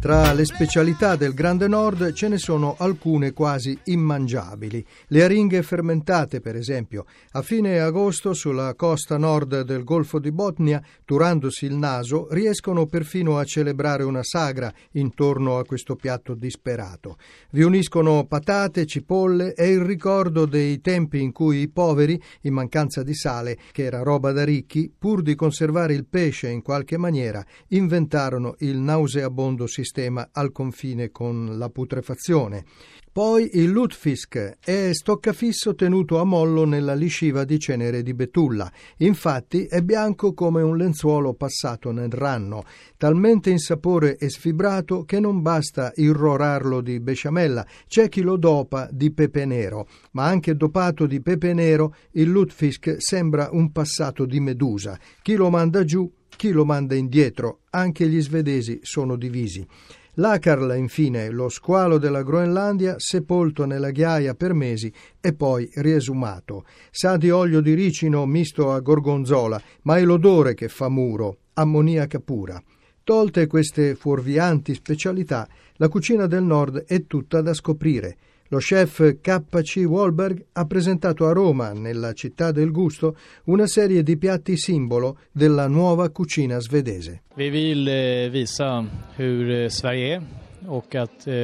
Tra le specialità del Grande Nord ce ne sono alcune quasi immangiabili. Le aringhe fermentate, per esempio. A fine agosto, sulla costa nord del Golfo di Botnia, turandosi il naso, riescono perfino a celebrare una sagra intorno a questo piatto disperato. Vi uniscono patate, cipolle e il ricordo dei tempi in cui i poveri, in mancanza di sale, che era roba da ricchi, pur di conservare il pesce in qualche maniera, inventarono il nauseabondo sistema sistema al confine con la putrefazione. Poi il Lutfisk è stoccafisso tenuto a mollo nella lisciva di cenere di betulla. Infatti è bianco come un lenzuolo passato nel ranno, talmente insapore e sfibrato che non basta irrorarlo di besciamella, c'è chi lo dopa di pepe nero, ma anche dopato di pepe nero il Lutfisk sembra un passato di medusa. Chi lo manda giù chi lo manda indietro, anche gli svedesi sono divisi. L'Acarla, infine, lo squalo della Groenlandia, sepolto nella ghiaia per mesi e poi riesumato. Sa di olio di ricino misto a gorgonzola, ma è l'odore che fa muro, ammoniaca pura. Tolte queste fuorvianti specialità, la cucina del nord è tutta da scoprire. Lo chef K.C. Wahlberg ha presentato a Roma, nella città del gusto, una serie di piatti simbolo della nuova cucina svedese. Vi vill eh, visa hur eh, Sverige och att eh,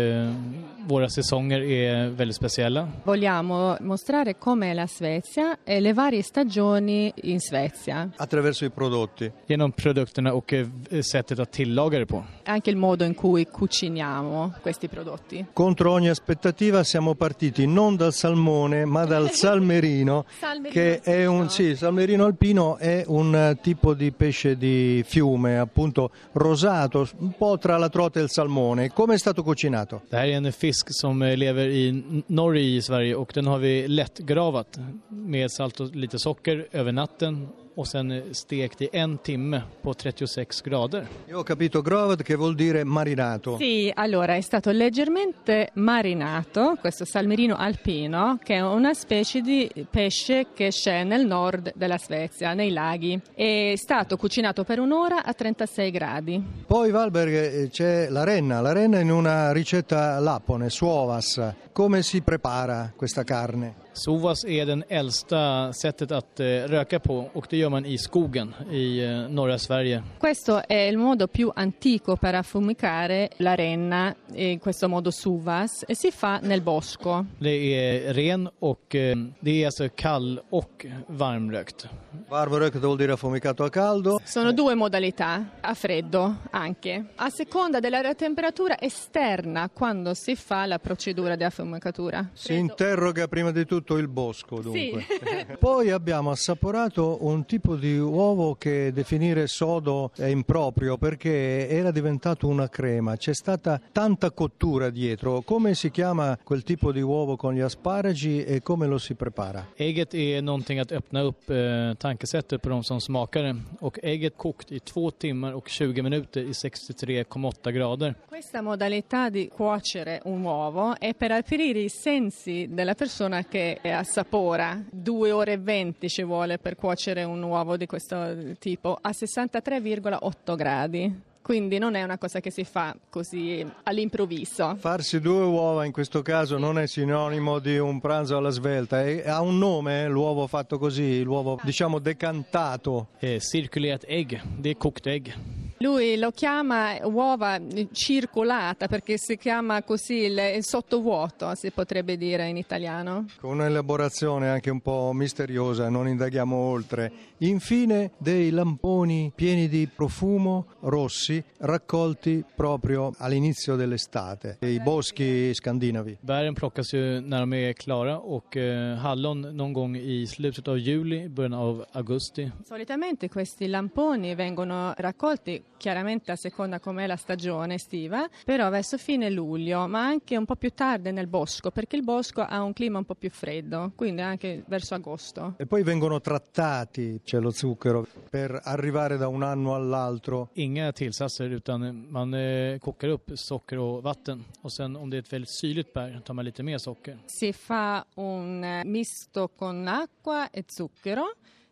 våra säsonger är väldigt speciella. Vogliamo mostrare com'è la Svezia e le varie stagioni in Svezia. Attraverso i prodotti. Genom produkterna och eh, sättet att tillaga det på. Anche il modo in cui cuciniamo questi prodotti. Contro ogni aspettativa siamo partiti non dal salmone ma dal salmerino, Salmerino che è un alpino. sì, salmerino alpino è un eh, tipo di pesce di fiume, appunto rosato, un po' tra la trota e il salmone. Come è stato cucinato? Det här är en fisk som eh, lever i Norge i Sverige och den har vi lättgravat med salt och lite socker över natten och sen eh, stekt i en timme på 36 grader. Io ho capito gravad che vuol dire marinato. Sì, allora è stato leggermente marinato questo salmerino alpino, che è una specie di pesce che c'è nel nord della Svezia, nei laghi. È stato cucinato per un'ora a 36 gradi. Poi Valberg eh, c'è la renna, la renna in una ricetta lapone, suovas. Come si prepara questa carne? Sovas är den äldsta sättet att eh, röka på och det gör man i skogen i eh, norra Sverige. Questo è il modo più antico per affumicare la renna, in questo modo suvas, e si fa nel bosco. Det är ren och eh, det är alltså kall och varmrökt. Varvorök vuol dire affumicato a caldo. Sono due modalità, a freddo anche, a seconda della temperatura esterna quando si fa la procedura di affumicatura. Si interroga prima di tutto il bosco, dunque. Sì. Poi abbiamo assaporato un tipo di uovo che definire sodo è improprio perché era diventato una crema. C'è stata tanta cottura dietro. Come si chiama quel tipo di uovo con gli asparagi e come lo si prepara? Ägget är någonting att öppna upp eh, tankesättet på de som smakar det. Och ägget kokt i 2 timmar och 20 minuter i 63,8 grader. Questa modalità di cuocere un uovo è per aprire i sensi della persona che assapora. Due ore e venti ci vuole per cuocere un uovo di questo tipo a 63,8 gradi. Quindi non è una cosa che si fa così all'improvviso. Farsi due uova in questo caso non è sinonimo di un pranzo alla svelta, è- ha un nome eh, l'uovo fatto così, l'uovo diciamo decantato. Eh, cirkulerat ägg, det är kokt ägg. Lui lo chiama uova circolata perché si chiama così il, il sottovuoto, si potrebbe dire in italiano. Con un'elaborazione anche un po' misteriosa, non indaghiamo oltre. Infine dei lamponi pieni di profumo rossi raccolti proprio all'inizio dell'estate, i boschi scandinavi. Bären plockas ju när de är klara och eh, hallon någon gång i slutet av juli, början av augusti. Solitamente questi lamponi vengono raccolti chiaramente a seconda com'è la stagione estiva, però verso fine luglio, ma anche un po' più tardi nel bosco, perché il bosco ha un clima un po' più freddo, quindi anche verso agosto. E poi vengono trattati, c'è lo zucchero, per arrivare da un anno all'altro. Inga tillsatser utan man eh, kokar upp socker och vatten och sen om det är ett väldigt syrligt bär tar man lite mer socker. Si fa un eh, misto con acqua e zucchero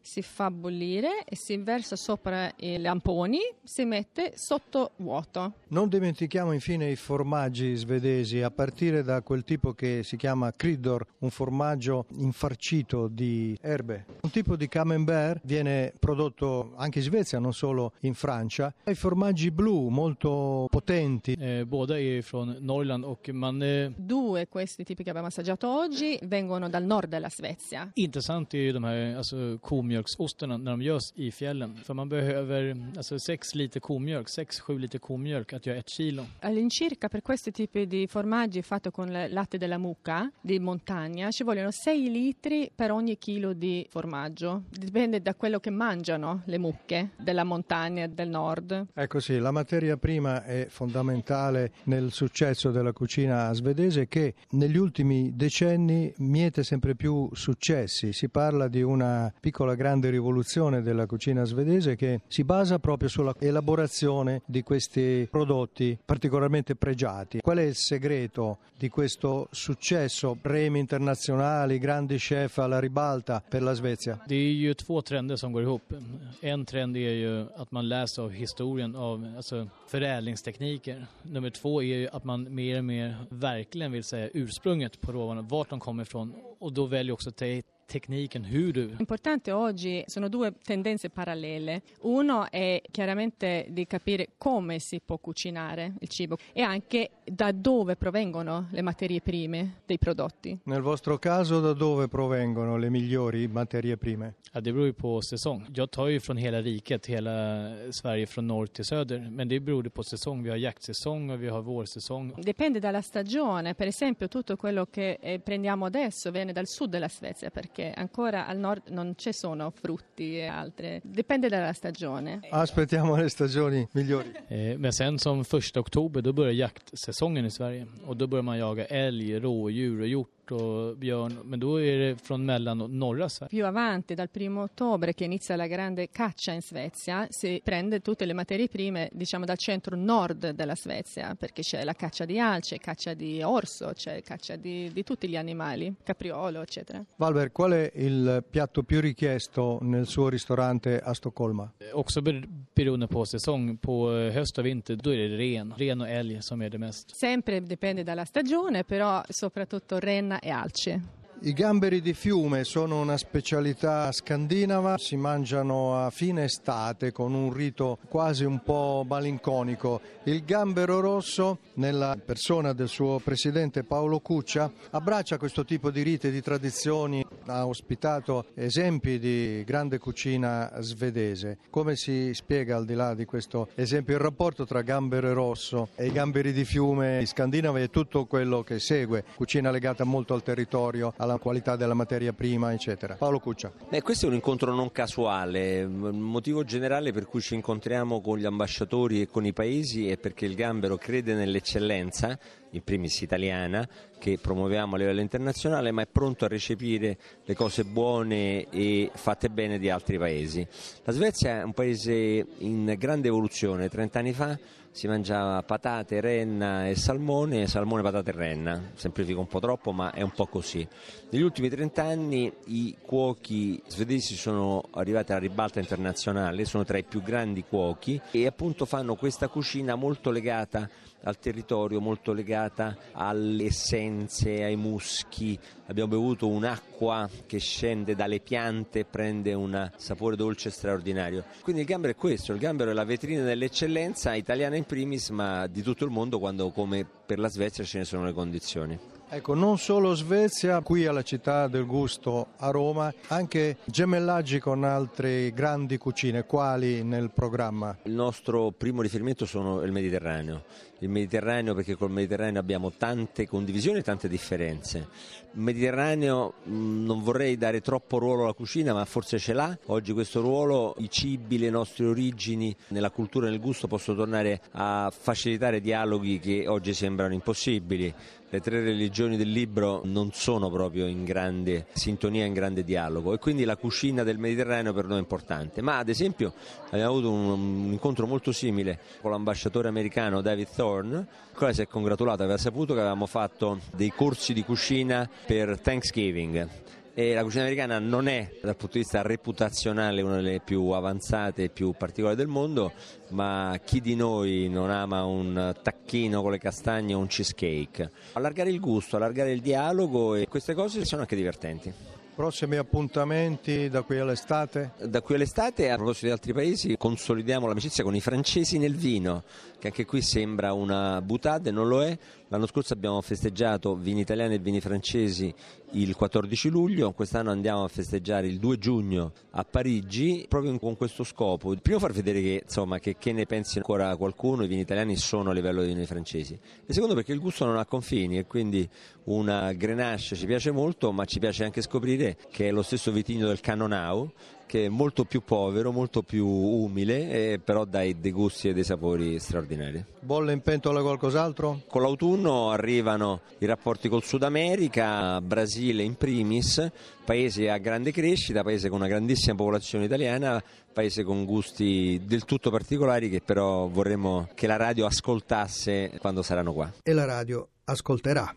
si fa bollire e si versa sopra i lamponi, si mette sotto vuoto. Non dimentichiamo infine i formaggi svedesi, a partire da quel tipo che si chiama Kryddor, un formaggio infarcito di erbe. Un tipo di camembert viene prodotto anche in Svezia, non solo in Francia. I formaggi blu molto potenti. Eh, båda är från Norrland och man... Eh... Due questi tipi che abbiamo assaggiato oggi vengono dal nord della Svezia. Intressant är ju de här alltså, komjölksostarna när de görs i fjällen. För man behöver alltså, 6 liter komjölk, 6-7 liter komjölk att göra ett kilo. All'incirca per questi tipi di formaggi fatto con il latte della mucca di montagna ci vogliono 6 litri per ogni chilo di formaggio. Dipende da quello che mangiano le mucche della montagna del nord. Ecco sì, la materia prima è fondamentale nel successo della cucina svedese che negli ultimi decenni miete sempre più successi. Si parla di una piccola grande rivoluzione della cucina svedese che si basa proprio sulla elaborazione di questi prodotti particolarmente pregiati. Qual è il segreto di questo successo? Premi internazionali, grandi chef alla ribalta per la Svezia? Det är ju två trender som går ihop. En trend är ju att man läser av historien av alltså förädlingstekniker. Nummer två är ju att man mer och mer verkligen vill säga ursprunget på råvarorna, vart de kommer ifrån och då väljer också te tecniken, hur du... Importante oggi sono due tendenze parallele. Uno è chiaramente di capire come si può cucinare il cibo e anche da dove provengono le materie prime dei prodotti. Nel vostro caso da dove provengono le migliori materie prime? Ja, det beror ju på säsong. Jag tar ju från hela riket, hela Sverige från norr till söder. Men det beror på säsong. Vi har jaktsäsong och vi har vårsäsong. Dipende dalla stagione. Per esempio tutto quello che eh, prendiamo adesso viene dal sud della Svezia perché ancora al nord non ci sono frutti e altre. Dipende dalla stagione. Aspettiamo le stagioni migliori. Eh, men sen som första oktober då börjar jaktsäsongen i Sverige och då börjar man jaga älg, rådjur och hjort och björn, men då är det från mellan och norra Sverige. Più avanti, dal primo ottobre che inizia la grande caccia in Svezia, si prende tutte le materie prime, diciamo dal centro nord della Svezia, perché c'è la caccia di alce, caccia di orso, c'è caccia di, di tutti gli animali, capriolo, eccetera. Valver, qual è il piatto più richiesto nel suo ristorante a Stoccolma? Också beroende på säsong, på höst och vinter, då är det ren. Ren och älg som är det mest. Sempre dipende dalla stagione, però soprattutto renna e alce. I gamberi di fiume sono una specialità scandinava, si mangiano a fine estate con un rito quasi un po' malinconico. Il gambero rosso, nella persona del suo presidente Paolo Cuccia, abbraccia questo tipo di riti e di tradizioni, ha ospitato esempi di grande cucina svedese. Come si spiega al di là di questo esempio il rapporto tra gambero rosso e i gamberi di fiume scandinavi e tutto quello che segue, cucina legata molto al territorio, alla qualità della materia prima, eccetera. Paolo Cuccia. Beh, questo è un incontro non casuale, il motivo generale per cui ci incontriamo con gli ambasciatori e con i paesi è perché il gambero crede nell'eccellenza, in primis italiana, che promuoviamo a livello internazionale, ma è pronto a recepire le cose buone e fatte bene di altri paesi. La Svezia è un paese in grande evoluzione, 30 anni fa si mangiava patate, renna e salmone, salmone, patate e renna, semplifico un po' troppo ma è un po' così. Negli ultimi 30 anni i cuochi svedesi sono arrivati alla ribalta internazionale, sono tra i più grandi cuochi e appunto fanno questa cucina molto legata al territorio, molto legata alle essenze, ai muschi. Abbiamo bevuto un'acqua che scende dalle piante e prende un sapore dolce straordinario. Quindi il gambero è questo, il gambero è la vetrina dell'eccellenza italiana in primis, ma di tutto il mondo quando come per la Svezia ce ne sono le condizioni. Ecco, non solo Svezia, qui alla città del gusto a Roma, anche gemellaggi con altre grandi cucine, quali nel programma? Il nostro primo riferimento sono il Mediterraneo. Il Mediterraneo perché col Mediterraneo abbiamo tante condivisioni e tante differenze. Il Mediterraneo non vorrei dare troppo ruolo alla cucina, ma forse ce l'ha. Oggi questo ruolo, i cibi, le nostre origini, nella cultura e nel gusto possono tornare a facilitare dialoghi che oggi sembrano impossibili le tre religioni del libro non sono proprio in grande sintonia, in grande dialogo e quindi la cucina del Mediterraneo per noi è importante. Ma ad esempio abbiamo avuto un, un incontro molto simile con l'ambasciatore americano David Thorne, il quale si è congratulato, aveva saputo che avevamo fatto dei corsi di cucina per Thanksgiving e la cucina americana non è dal punto di vista reputazionale una delle più avanzate e più particolari del mondo, ma chi di noi non ama un tacchino con le castagne o un cheesecake? Allargare il gusto, allargare il dialogo e queste cose sono anche divertenti. Prossimi appuntamenti da qui all'estate? Da qui all'estate, a proposito di altri paesi, consolidiamo l'amicizia con i francesi nel vino, che anche qui sembra una butade, non lo è. L'anno scorso abbiamo festeggiato vini italiani e vini francesi il 14 luglio, quest'anno andiamo a festeggiare il 2 giugno a Parigi proprio con questo scopo. Primo far vedere che, insomma, che, che ne pensi ancora qualcuno, i vini italiani sono a livello dei vini francesi. E secondo perché il gusto non ha confini e quindi una Grenache ci piace molto, ma ci piace anche scoprire che è lo stesso vitigno del Canonau che è molto più povero, molto più umile, e però dà dei gusti e dei sapori straordinari. Bolle in pentola qualcos'altro? Con l'autunno arrivano i rapporti col Sud America, Brasile in primis, paese a grande crescita, paese con una grandissima popolazione italiana, paese con gusti del tutto particolari che però vorremmo che la radio ascoltasse quando saranno qua. E la radio ascolterà.